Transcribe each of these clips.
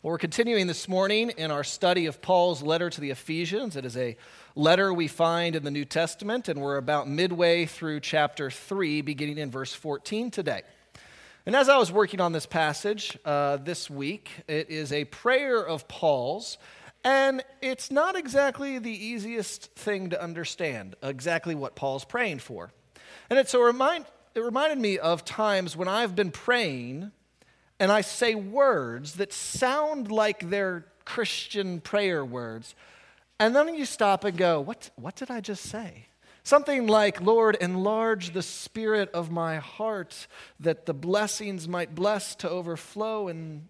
Well, we're continuing this morning in our study of Paul's letter to the Ephesians. It is a letter we find in the New Testament, and we're about midway through chapter 3, beginning in verse 14 today. And as I was working on this passage uh, this week, it is a prayer of Paul's, and it's not exactly the easiest thing to understand exactly what Paul's praying for. And it's a remind, it reminded me of times when I've been praying and I say words that sound like they're Christian prayer words, and then you stop and go, What, what did I just say? Something like, Lord, enlarge the spirit of my heart that the blessings might bless to overflow and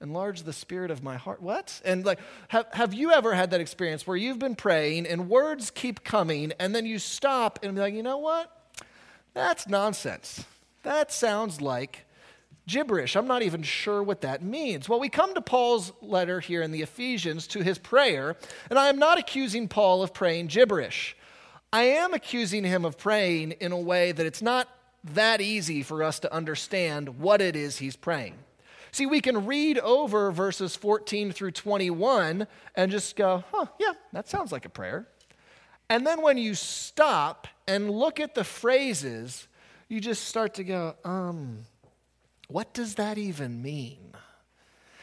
enlarge the spirit of my heart. What? And like, have, have you ever had that experience where you've been praying and words keep coming and then you stop and be like, you know what? That's nonsense. That sounds like gibberish. I'm not even sure what that means. Well, we come to Paul's letter here in the Ephesians to his prayer, and I am not accusing Paul of praying gibberish. I am accusing him of praying in a way that it's not that easy for us to understand what it is he's praying. See, we can read over verses 14 through 21 and just go, huh, yeah, that sounds like a prayer. And then when you stop and look at the phrases, you just start to go, um, what does that even mean?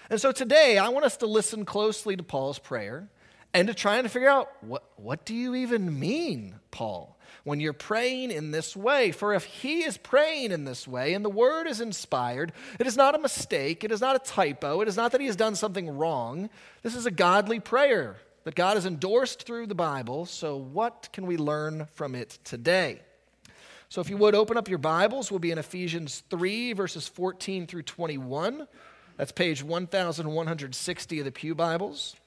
And so today, I want us to listen closely to Paul's prayer and to try and figure out what, what do you even mean, Paul, when you're praying in this way? For if he is praying in this way and the word is inspired, it is not a mistake, it is not a typo, it is not that he has done something wrong. This is a godly prayer that God has endorsed through the Bible. So, what can we learn from it today? So if you would open up your Bibles, we'll be in Ephesians 3, verses 14 through 21. That's page 1160 of the Pew Bibles.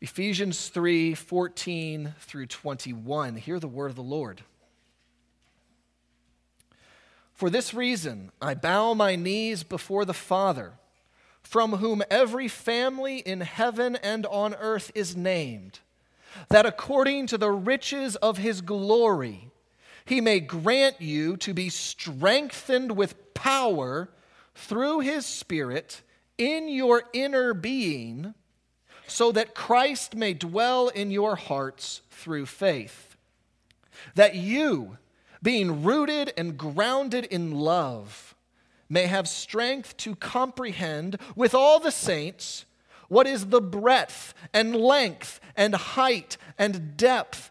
Ephesians 3, 14 through 21. Hear the word of the Lord. For this reason, I bow my knees before the Father, from whom every family in heaven and on earth is named, that according to the riches of his glory, he may grant you to be strengthened with power through his Spirit in your inner being, so that Christ may dwell in your hearts through faith. That you, being rooted and grounded in love, may have strength to comprehend with all the saints what is the breadth and length and height and depth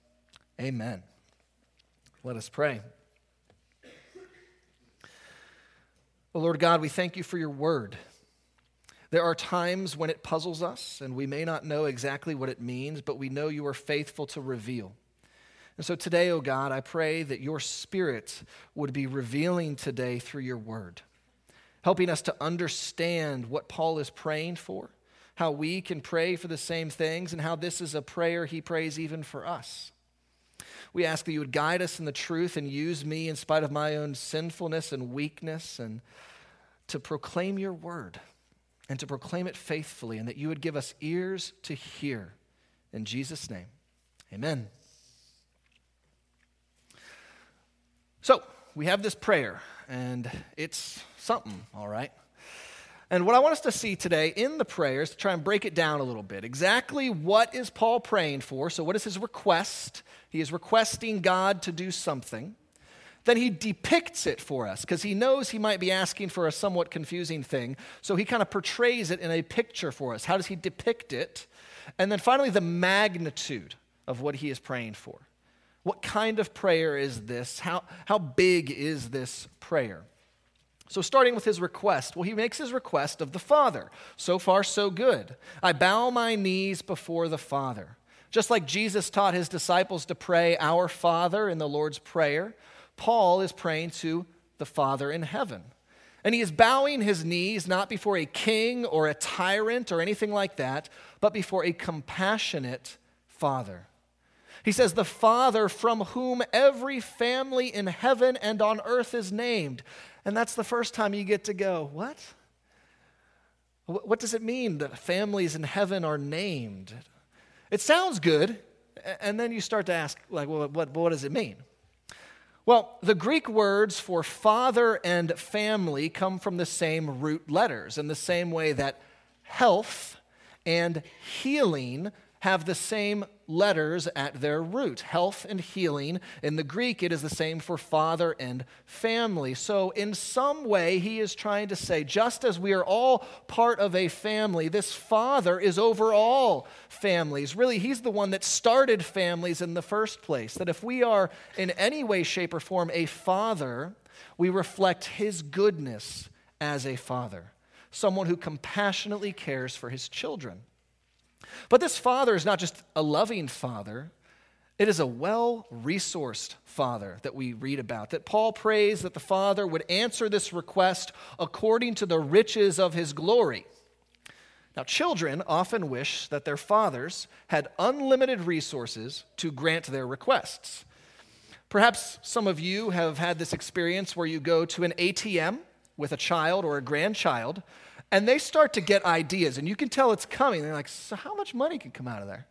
Amen. Let us pray. Well, Lord God, we thank you for your word. There are times when it puzzles us, and we may not know exactly what it means, but we know you are faithful to reveal. And so today, oh God, I pray that your spirit would be revealing today through your word, helping us to understand what Paul is praying for, how we can pray for the same things, and how this is a prayer he prays even for us. We ask that you would guide us in the truth and use me in spite of my own sinfulness and weakness and to proclaim your word and to proclaim it faithfully, and that you would give us ears to hear. In Jesus' name, amen. So, we have this prayer, and it's something, all right? And what I want us to see today in the prayers, is to try and break it down a little bit, exactly what is Paul praying for? So, what is his request? He is requesting God to do something. Then he depicts it for us because he knows he might be asking for a somewhat confusing thing. So he kind of portrays it in a picture for us. How does he depict it? And then finally, the magnitude of what he is praying for. What kind of prayer is this? How, how big is this prayer? So, starting with his request, well, he makes his request of the Father. So far, so good. I bow my knees before the Father. Just like Jesus taught his disciples to pray, Our Father, in the Lord's Prayer, Paul is praying to the Father in heaven. And he is bowing his knees not before a king or a tyrant or anything like that, but before a compassionate father. He says, The Father from whom every family in heaven and on earth is named. And that's the first time you get to go, What? What does it mean that families in heaven are named? It sounds good. And then you start to ask, like, well, what, what does it mean? Well, the Greek words for father and family come from the same root letters, in the same way that health and healing have the same letters at their root. Health and healing. In the Greek, it is the same for father and family. So, in some way, he is trying to say just as we are all part of a family, this father is over all families. Really, he's the one that started families in the first place. That if we are in any way, shape, or form a father, we reflect his goodness as a father, someone who compassionately cares for his children. But this father is not just a loving father, it is a well resourced father that we read about. That Paul prays that the father would answer this request according to the riches of his glory. Now, children often wish that their fathers had unlimited resources to grant their requests. Perhaps some of you have had this experience where you go to an ATM with a child or a grandchild and they start to get ideas, and you can tell it's coming. They're like, So, how much money can come out of there?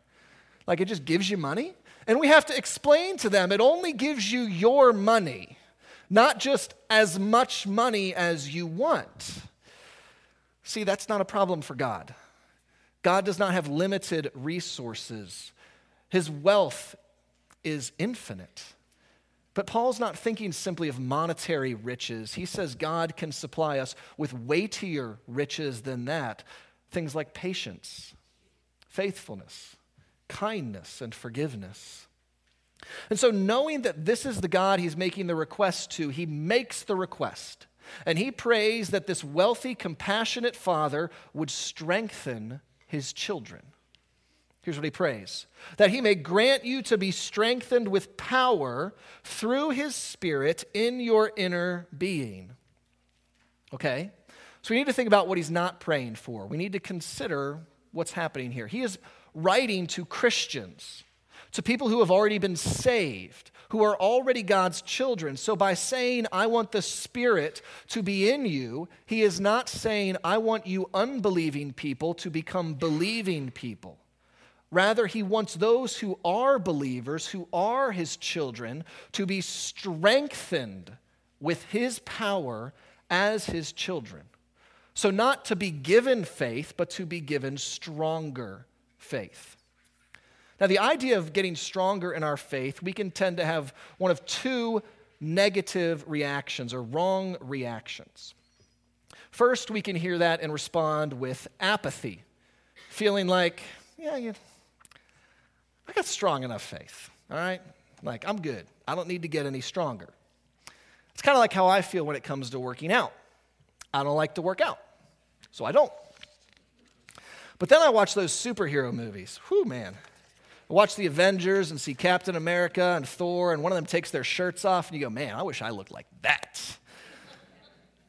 Like, it just gives you money? And we have to explain to them it only gives you your money, not just as much money as you want. See, that's not a problem for God. God does not have limited resources, His wealth is infinite. But Paul's not thinking simply of monetary riches. He says God can supply us with weightier riches than that things like patience, faithfulness, kindness, and forgiveness. And so, knowing that this is the God he's making the request to, he makes the request. And he prays that this wealthy, compassionate father would strengthen his children. Here's what he prays that he may grant you to be strengthened with power through his spirit in your inner being. Okay? So we need to think about what he's not praying for. We need to consider what's happening here. He is writing to Christians, to people who have already been saved, who are already God's children. So by saying, I want the Spirit to be in you, he is not saying, I want you unbelieving people to become believing people. Rather, he wants those who are believers, who are his children, to be strengthened with his power as his children. So, not to be given faith, but to be given stronger faith. Now, the idea of getting stronger in our faith, we can tend to have one of two negative reactions or wrong reactions. First, we can hear that and respond with apathy, feeling like, yeah, I got strong enough faith, all right? Like, I'm good. I don't need to get any stronger. It's kind of like how I feel when it comes to working out. I don't like to work out, so I don't. But then I watch those superhero movies. Whew, man. I watch the Avengers and see Captain America and Thor, and one of them takes their shirts off, and you go, man, I wish I looked like that.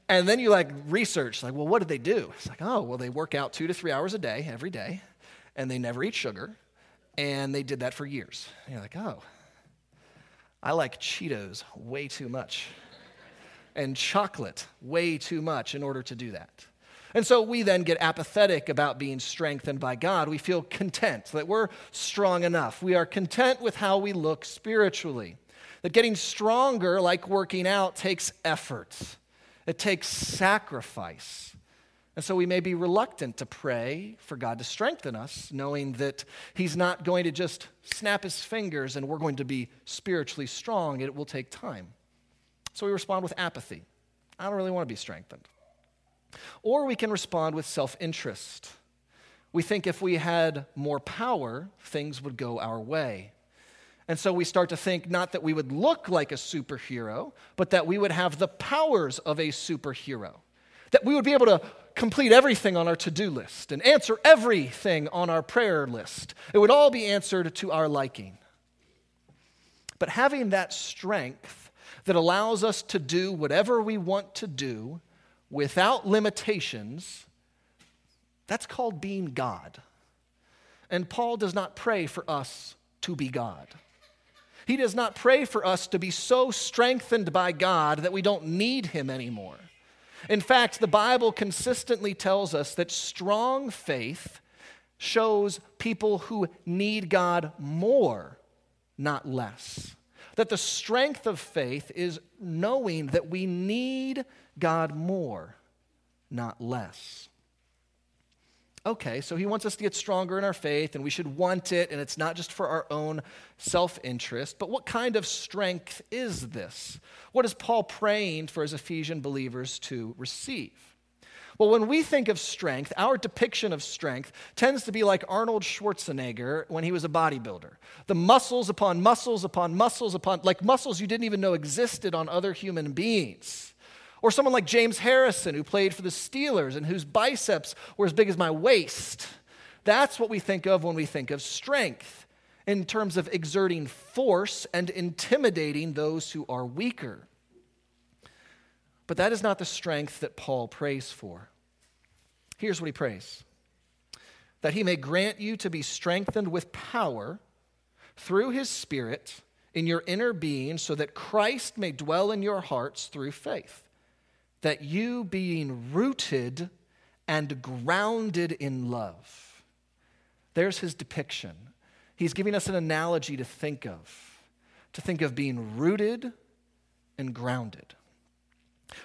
And then you like research, like, well, what did they do? It's like, oh, well, they work out two to three hours a day, every day, and they never eat sugar, and they did that for years. And you're like, oh, I like Cheetos way too much and chocolate way too much in order to do that. And so we then get apathetic about being strengthened by God. We feel content that we're strong enough. We are content with how we look spiritually. That getting stronger, like working out, takes effort, it takes sacrifice. And so we may be reluctant to pray for God to strengthen us, knowing that He's not going to just snap His fingers and we're going to be spiritually strong. It will take time. So we respond with apathy. I don't really want to be strengthened. Or we can respond with self interest. We think if we had more power, things would go our way. And so we start to think not that we would look like a superhero, but that we would have the powers of a superhero. That we would be able to complete everything on our to do list and answer everything on our prayer list. It would all be answered to our liking. But having that strength that allows us to do whatever we want to do without limitations, that's called being God. And Paul does not pray for us to be God. He does not pray for us to be so strengthened by God that we don't need Him anymore. In fact, the Bible consistently tells us that strong faith shows people who need God more, not less. That the strength of faith is knowing that we need God more, not less. Okay, so he wants us to get stronger in our faith, and we should want it, and it's not just for our own self interest. But what kind of strength is this? What is Paul praying for his Ephesian believers to receive? Well, when we think of strength, our depiction of strength tends to be like Arnold Schwarzenegger when he was a bodybuilder. The muscles upon muscles upon muscles upon, like muscles you didn't even know existed on other human beings. Or someone like James Harrison, who played for the Steelers and whose biceps were as big as my waist. That's what we think of when we think of strength, in terms of exerting force and intimidating those who are weaker. But that is not the strength that Paul prays for. Here's what he prays that he may grant you to be strengthened with power through his Spirit in your inner being, so that Christ may dwell in your hearts through faith that you being rooted and grounded in love. There's his depiction. He's giving us an analogy to think of, to think of being rooted and grounded.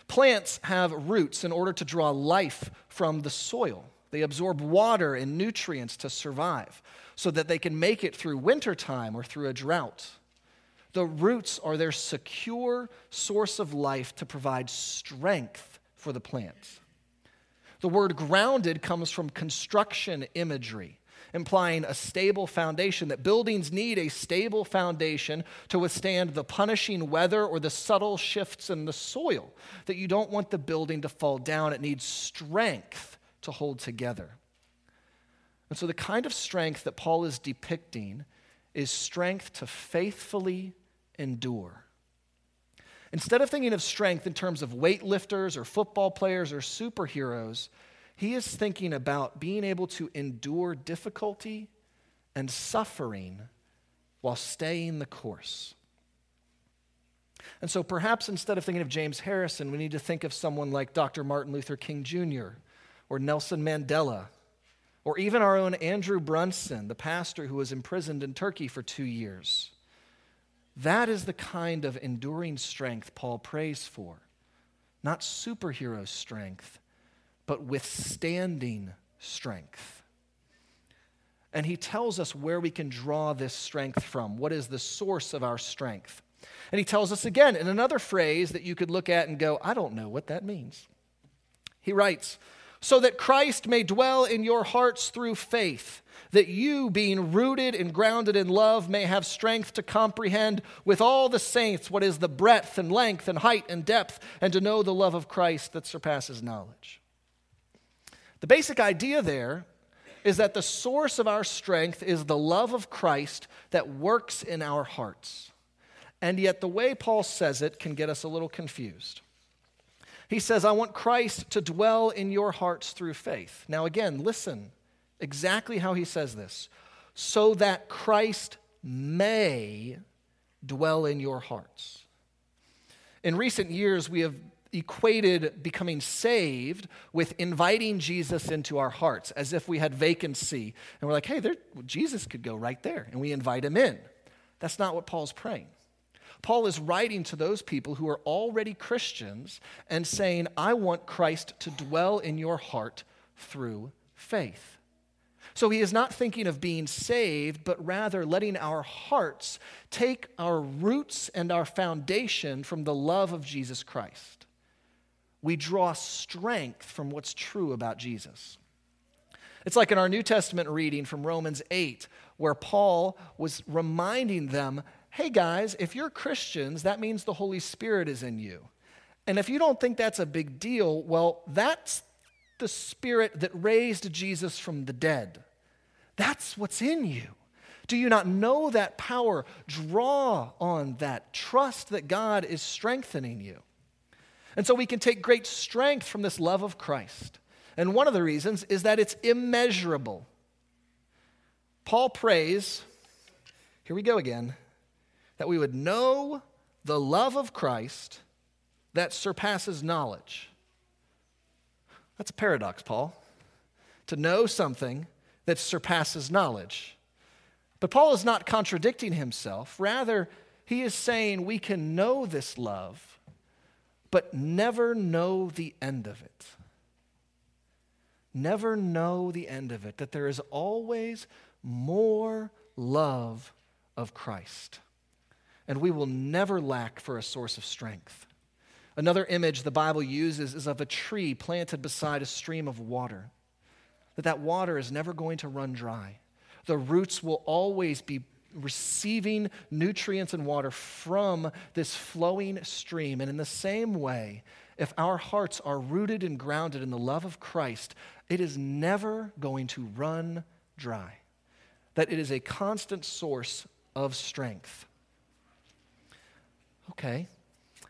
Plants have roots in order to draw life from the soil. They absorb water and nutrients to survive so that they can make it through wintertime or through a drought. The roots are their secure source of life to provide strength for the plants. The word grounded comes from construction imagery, implying a stable foundation, that buildings need a stable foundation to withstand the punishing weather or the subtle shifts in the soil, that you don't want the building to fall down. It needs strength to hold together. And so, the kind of strength that Paul is depicting is strength to faithfully endure. Instead of thinking of strength in terms of weightlifters or football players or superheroes, he is thinking about being able to endure difficulty and suffering while staying the course. And so perhaps instead of thinking of James Harrison, we need to think of someone like Dr. Martin Luther King Jr. or Nelson Mandela, or even our own Andrew Brunson, the pastor who was imprisoned in Turkey for two years. That is the kind of enduring strength Paul prays for. Not superhero strength, but withstanding strength. And he tells us where we can draw this strength from. What is the source of our strength? And he tells us again in another phrase that you could look at and go, I don't know what that means. He writes, so that Christ may dwell in your hearts through faith that you, being rooted and grounded in love, may have strength to comprehend with all the saints what is the breadth and length and height and depth, and to know the love of Christ that surpasses knowledge. The basic idea there is that the source of our strength is the love of Christ that works in our hearts. And yet, the way Paul says it can get us a little confused. He says, I want Christ to dwell in your hearts through faith. Now, again, listen exactly how he says this so that Christ may dwell in your hearts. In recent years, we have equated becoming saved with inviting Jesus into our hearts as if we had vacancy. And we're like, hey, there, Jesus could go right there, and we invite him in. That's not what Paul's praying. Paul is writing to those people who are already Christians and saying, I want Christ to dwell in your heart through faith. So he is not thinking of being saved, but rather letting our hearts take our roots and our foundation from the love of Jesus Christ. We draw strength from what's true about Jesus. It's like in our New Testament reading from Romans 8, where Paul was reminding them hey guys, if you're Christians, that means the Holy Spirit is in you. And if you don't think that's a big deal, well, that's the Spirit that raised Jesus from the dead. That's what's in you. Do you not know that power? Draw on that. Trust that God is strengthening you. And so we can take great strength from this love of Christ. And one of the reasons is that it's immeasurable. Paul prays, here we go again, that we would know the love of Christ that surpasses knowledge. That's a paradox, Paul. To know something that surpasses knowledge. But Paul is not contradicting himself. Rather, he is saying we can know this love, but never know the end of it. Never know the end of it, that there is always more love of Christ. And we will never lack for a source of strength. Another image the Bible uses is of a tree planted beside a stream of water. That that water is never going to run dry. The roots will always be receiving nutrients and water from this flowing stream. And in the same way, if our hearts are rooted and grounded in the love of Christ, it is never going to run dry. That it is a constant source of strength. Okay,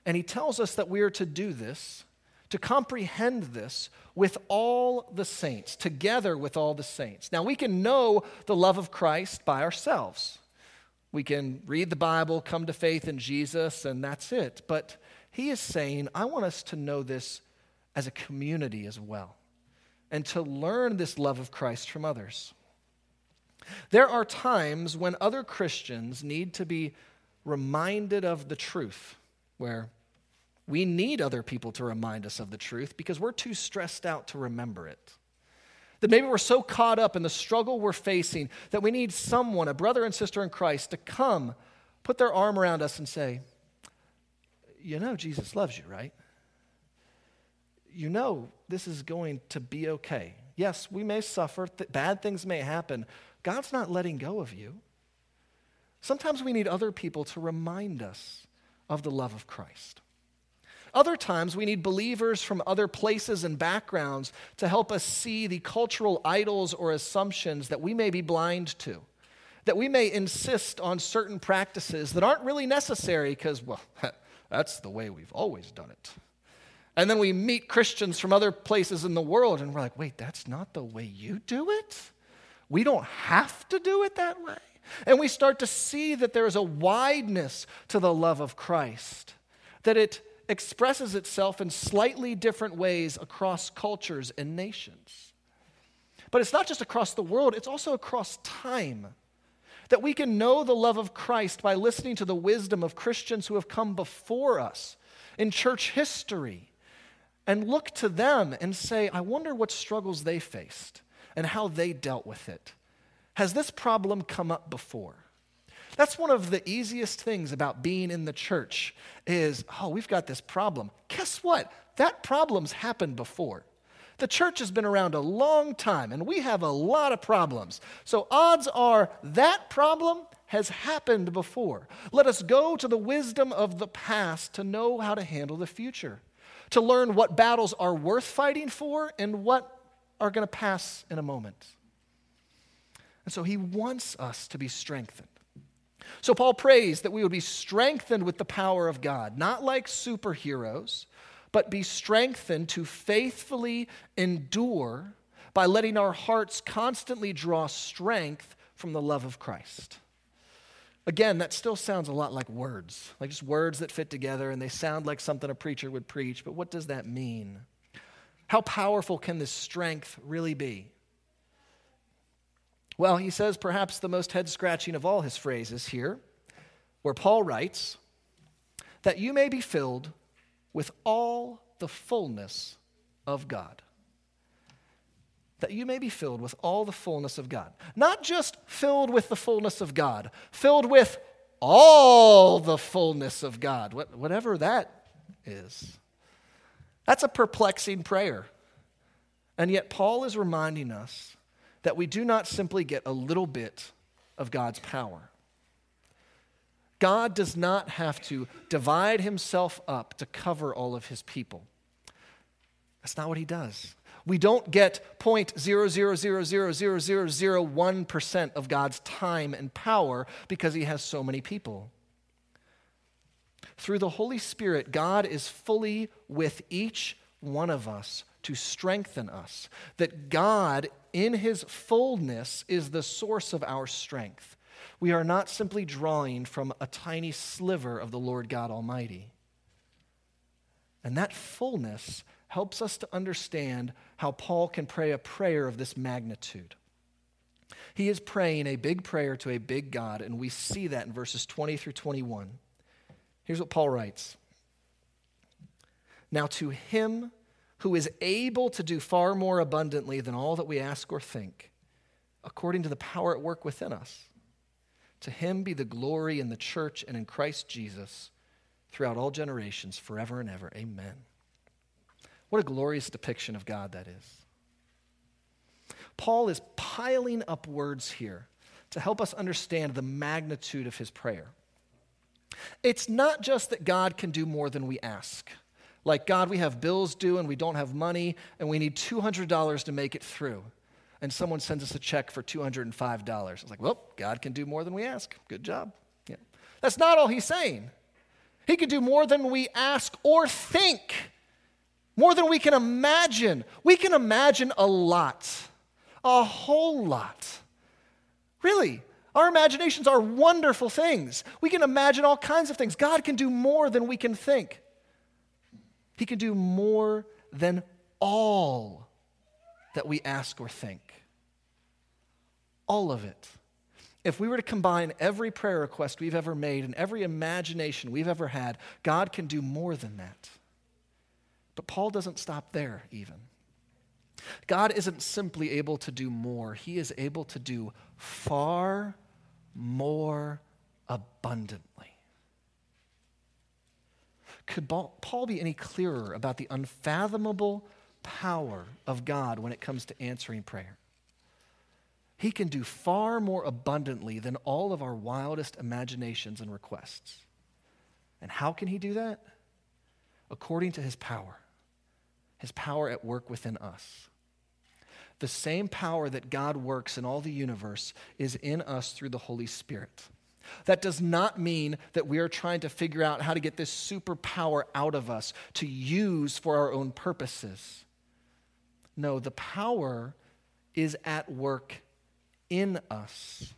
and he tells us that we are to do this, to comprehend this with all the saints, together with all the saints. Now, we can know the love of Christ by ourselves. We can read the Bible, come to faith in Jesus, and that's it. But he is saying, I want us to know this as a community as well, and to learn this love of Christ from others. There are times when other Christians need to be reminded of the truth, where we need other people to remind us of the truth because we're too stressed out to remember it. That maybe we're so caught up in the struggle we're facing that we need someone, a brother and sister in Christ, to come, put their arm around us and say, You know, Jesus loves you, right? You know, this is going to be okay. Yes, we may suffer, th- bad things may happen. God's not letting go of you. Sometimes we need other people to remind us of the love of Christ. Other times, we need believers from other places and backgrounds to help us see the cultural idols or assumptions that we may be blind to. That we may insist on certain practices that aren't really necessary because, well, that's the way we've always done it. And then we meet Christians from other places in the world and we're like, wait, that's not the way you do it? We don't have to do it that way. And we start to see that there is a wideness to the love of Christ, that it expresses itself in slightly different ways across cultures and nations. But it's not just across the world, it's also across time. That we can know the love of Christ by listening to the wisdom of Christians who have come before us in church history and look to them and say, I wonder what struggles they faced and how they dealt with it. Has this problem come up before? That's one of the easiest things about being in the church is, oh, we've got this problem. Guess what? That problem's happened before. The church has been around a long time and we have a lot of problems. So odds are that problem has happened before. Let us go to the wisdom of the past to know how to handle the future, to learn what battles are worth fighting for and what are going to pass in a moment. And so he wants us to be strengthened. So Paul prays that we would be strengthened with the power of God, not like superheroes, but be strengthened to faithfully endure by letting our hearts constantly draw strength from the love of Christ. Again, that still sounds a lot like words, like just words that fit together and they sound like something a preacher would preach, but what does that mean? How powerful can this strength really be? Well, he says perhaps the most head scratching of all his phrases here, where Paul writes, that you may be filled with all the fullness of God. That you may be filled with all the fullness of God. Not just filled with the fullness of God, filled with all the fullness of God, whatever that is. That's a perplexing prayer. And yet, Paul is reminding us that we do not simply get a little bit of God's power. God does not have to divide himself up to cover all of his people. That's not what he does. We don't get 0.0000001% of God's time and power because he has so many people. Through the Holy Spirit, God is fully with each one of us to strengthen us. That God, in his fullness, is the source of our strength. We are not simply drawing from a tiny sliver of the Lord God Almighty. And that fullness helps us to understand how Paul can pray a prayer of this magnitude. He is praying a big prayer to a big God, and we see that in verses 20 through 21. Here's what Paul writes Now, to him who is able to do far more abundantly than all that we ask or think, according to the power at work within us, to him be the glory in the church and in Christ Jesus throughout all generations, forever and ever. Amen. What a glorious depiction of God that is. Paul is piling up words here to help us understand the magnitude of his prayer. It's not just that God can do more than we ask. Like, God, we have bills due and we don't have money and we need $200 to make it through. And someone sends us a check for $205. It's like, well, God can do more than we ask. Good job. Yeah. That's not all he's saying. He can do more than we ask or think, more than we can imagine. We can imagine a lot a whole lot. Really, our imaginations are wonderful things. We can imagine all kinds of things. God can do more than we can think, He can do more than all that we ask or think. All of it. If we were to combine every prayer request we've ever made and every imagination we've ever had, God can do more than that. But Paul doesn't stop there, even. God isn't simply able to do more, He is able to do far more abundantly. Could Paul be any clearer about the unfathomable power of God when it comes to answering prayer? He can do far more abundantly than all of our wildest imaginations and requests. And how can He do that? According to His power, His power at work within us. The same power that God works in all the universe is in us through the Holy Spirit. That does not mean that we are trying to figure out how to get this superpower out of us to use for our own purposes. No, the power is at work in us.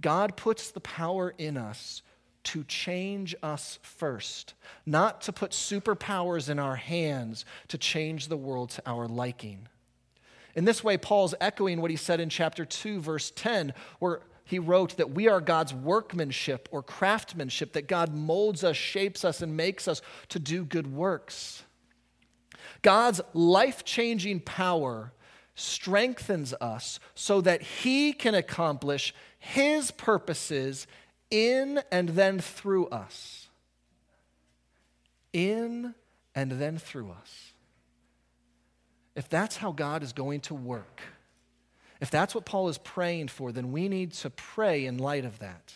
God puts the power in us to change us first, not to put superpowers in our hands to change the world to our liking. In this way, Paul's echoing what he said in chapter 2, verse 10, where he wrote that we are God's workmanship or craftsmanship, that God molds us, shapes us, and makes us to do good works. God's life changing power strengthens us so that he can accomplish his purposes in and then through us. In and then through us if that's how God is going to work, if that's what Paul is praying for, then we need to pray in light of that.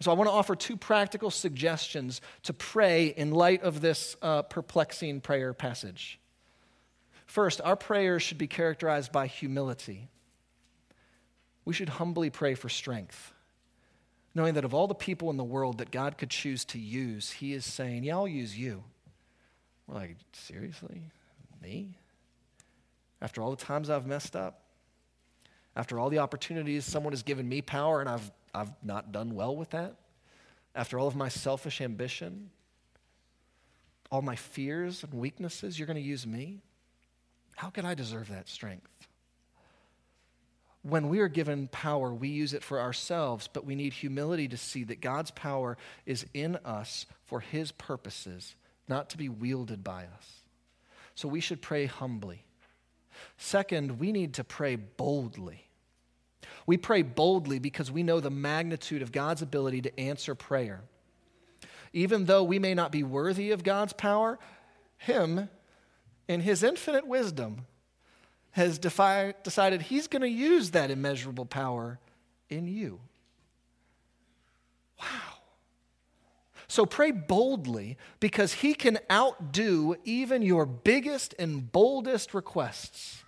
So I want to offer two practical suggestions to pray in light of this uh, perplexing prayer passage. First, our prayers should be characterized by humility. We should humbly pray for strength, knowing that of all the people in the world that God could choose to use, He is saying, Yeah, I'll use you. We're like, Seriously? Me? After all the times I've messed up, after all the opportunities someone has given me power and I've, I've not done well with that, after all of my selfish ambition, all my fears and weaknesses, you're going to use me? How can I deserve that strength? When we are given power, we use it for ourselves, but we need humility to see that God's power is in us for His purposes, not to be wielded by us. So we should pray humbly. Second, we need to pray boldly. We pray boldly because we know the magnitude of God's ability to answer prayer. Even though we may not be worthy of God's power, Him, in His infinite wisdom, has defi- decided He's going to use that immeasurable power in you. Wow. So pray boldly because he can outdo even your biggest and boldest requests.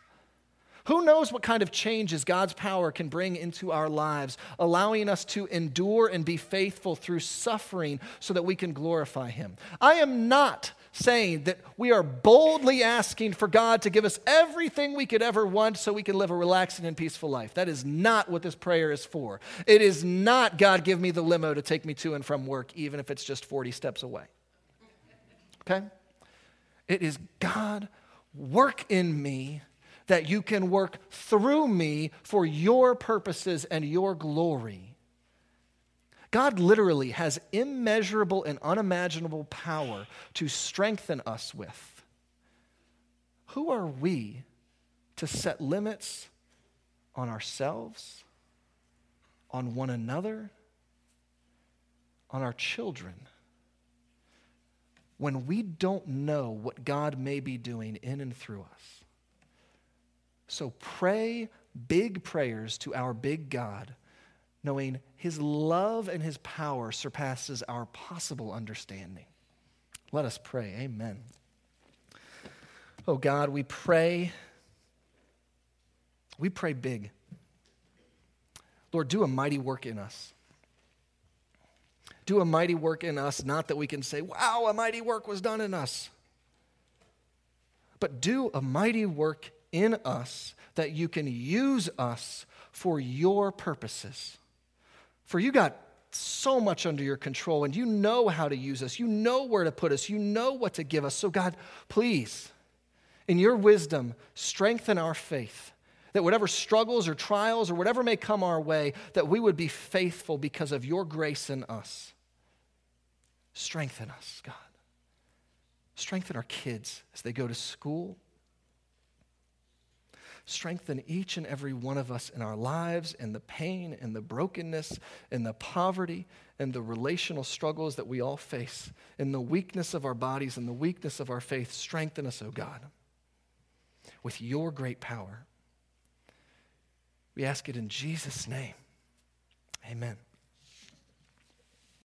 Who knows what kind of changes God's power can bring into our lives, allowing us to endure and be faithful through suffering so that we can glorify Him? I am not saying that we are boldly asking for God to give us everything we could ever want so we can live a relaxing and peaceful life. That is not what this prayer is for. It is not, God, give me the limo to take me to and from work, even if it's just 40 steps away. Okay? It is, God, work in me that you can work through me for your purposes and your glory. God literally has immeasurable and unimaginable power to strengthen us with. Who are we to set limits on ourselves, on one another, on our children? When we don't know what God may be doing in and through us. So pray big prayers to our big God, knowing his love and his power surpasses our possible understanding. Let us pray. Amen. Oh God, we pray. We pray big. Lord, do a mighty work in us. Do a mighty work in us, not that we can say, wow, a mighty work was done in us, but do a mighty work in us that you can use us for your purposes. For you got so much under your control and you know how to use us. You know where to put us. You know what to give us. So, God, please, in your wisdom, strengthen our faith. That whatever struggles or trials or whatever may come our way, that we would be faithful because of your grace in us. Strengthen us, God. Strengthen our kids as they go to school strengthen each and every one of us in our lives, in the pain, in the brokenness, in the poverty, and the relational struggles that we all face, in the weakness of our bodies and the weakness of our faith. Strengthen us, O oh God, with your great power. We ask it in Jesus' name. Amen.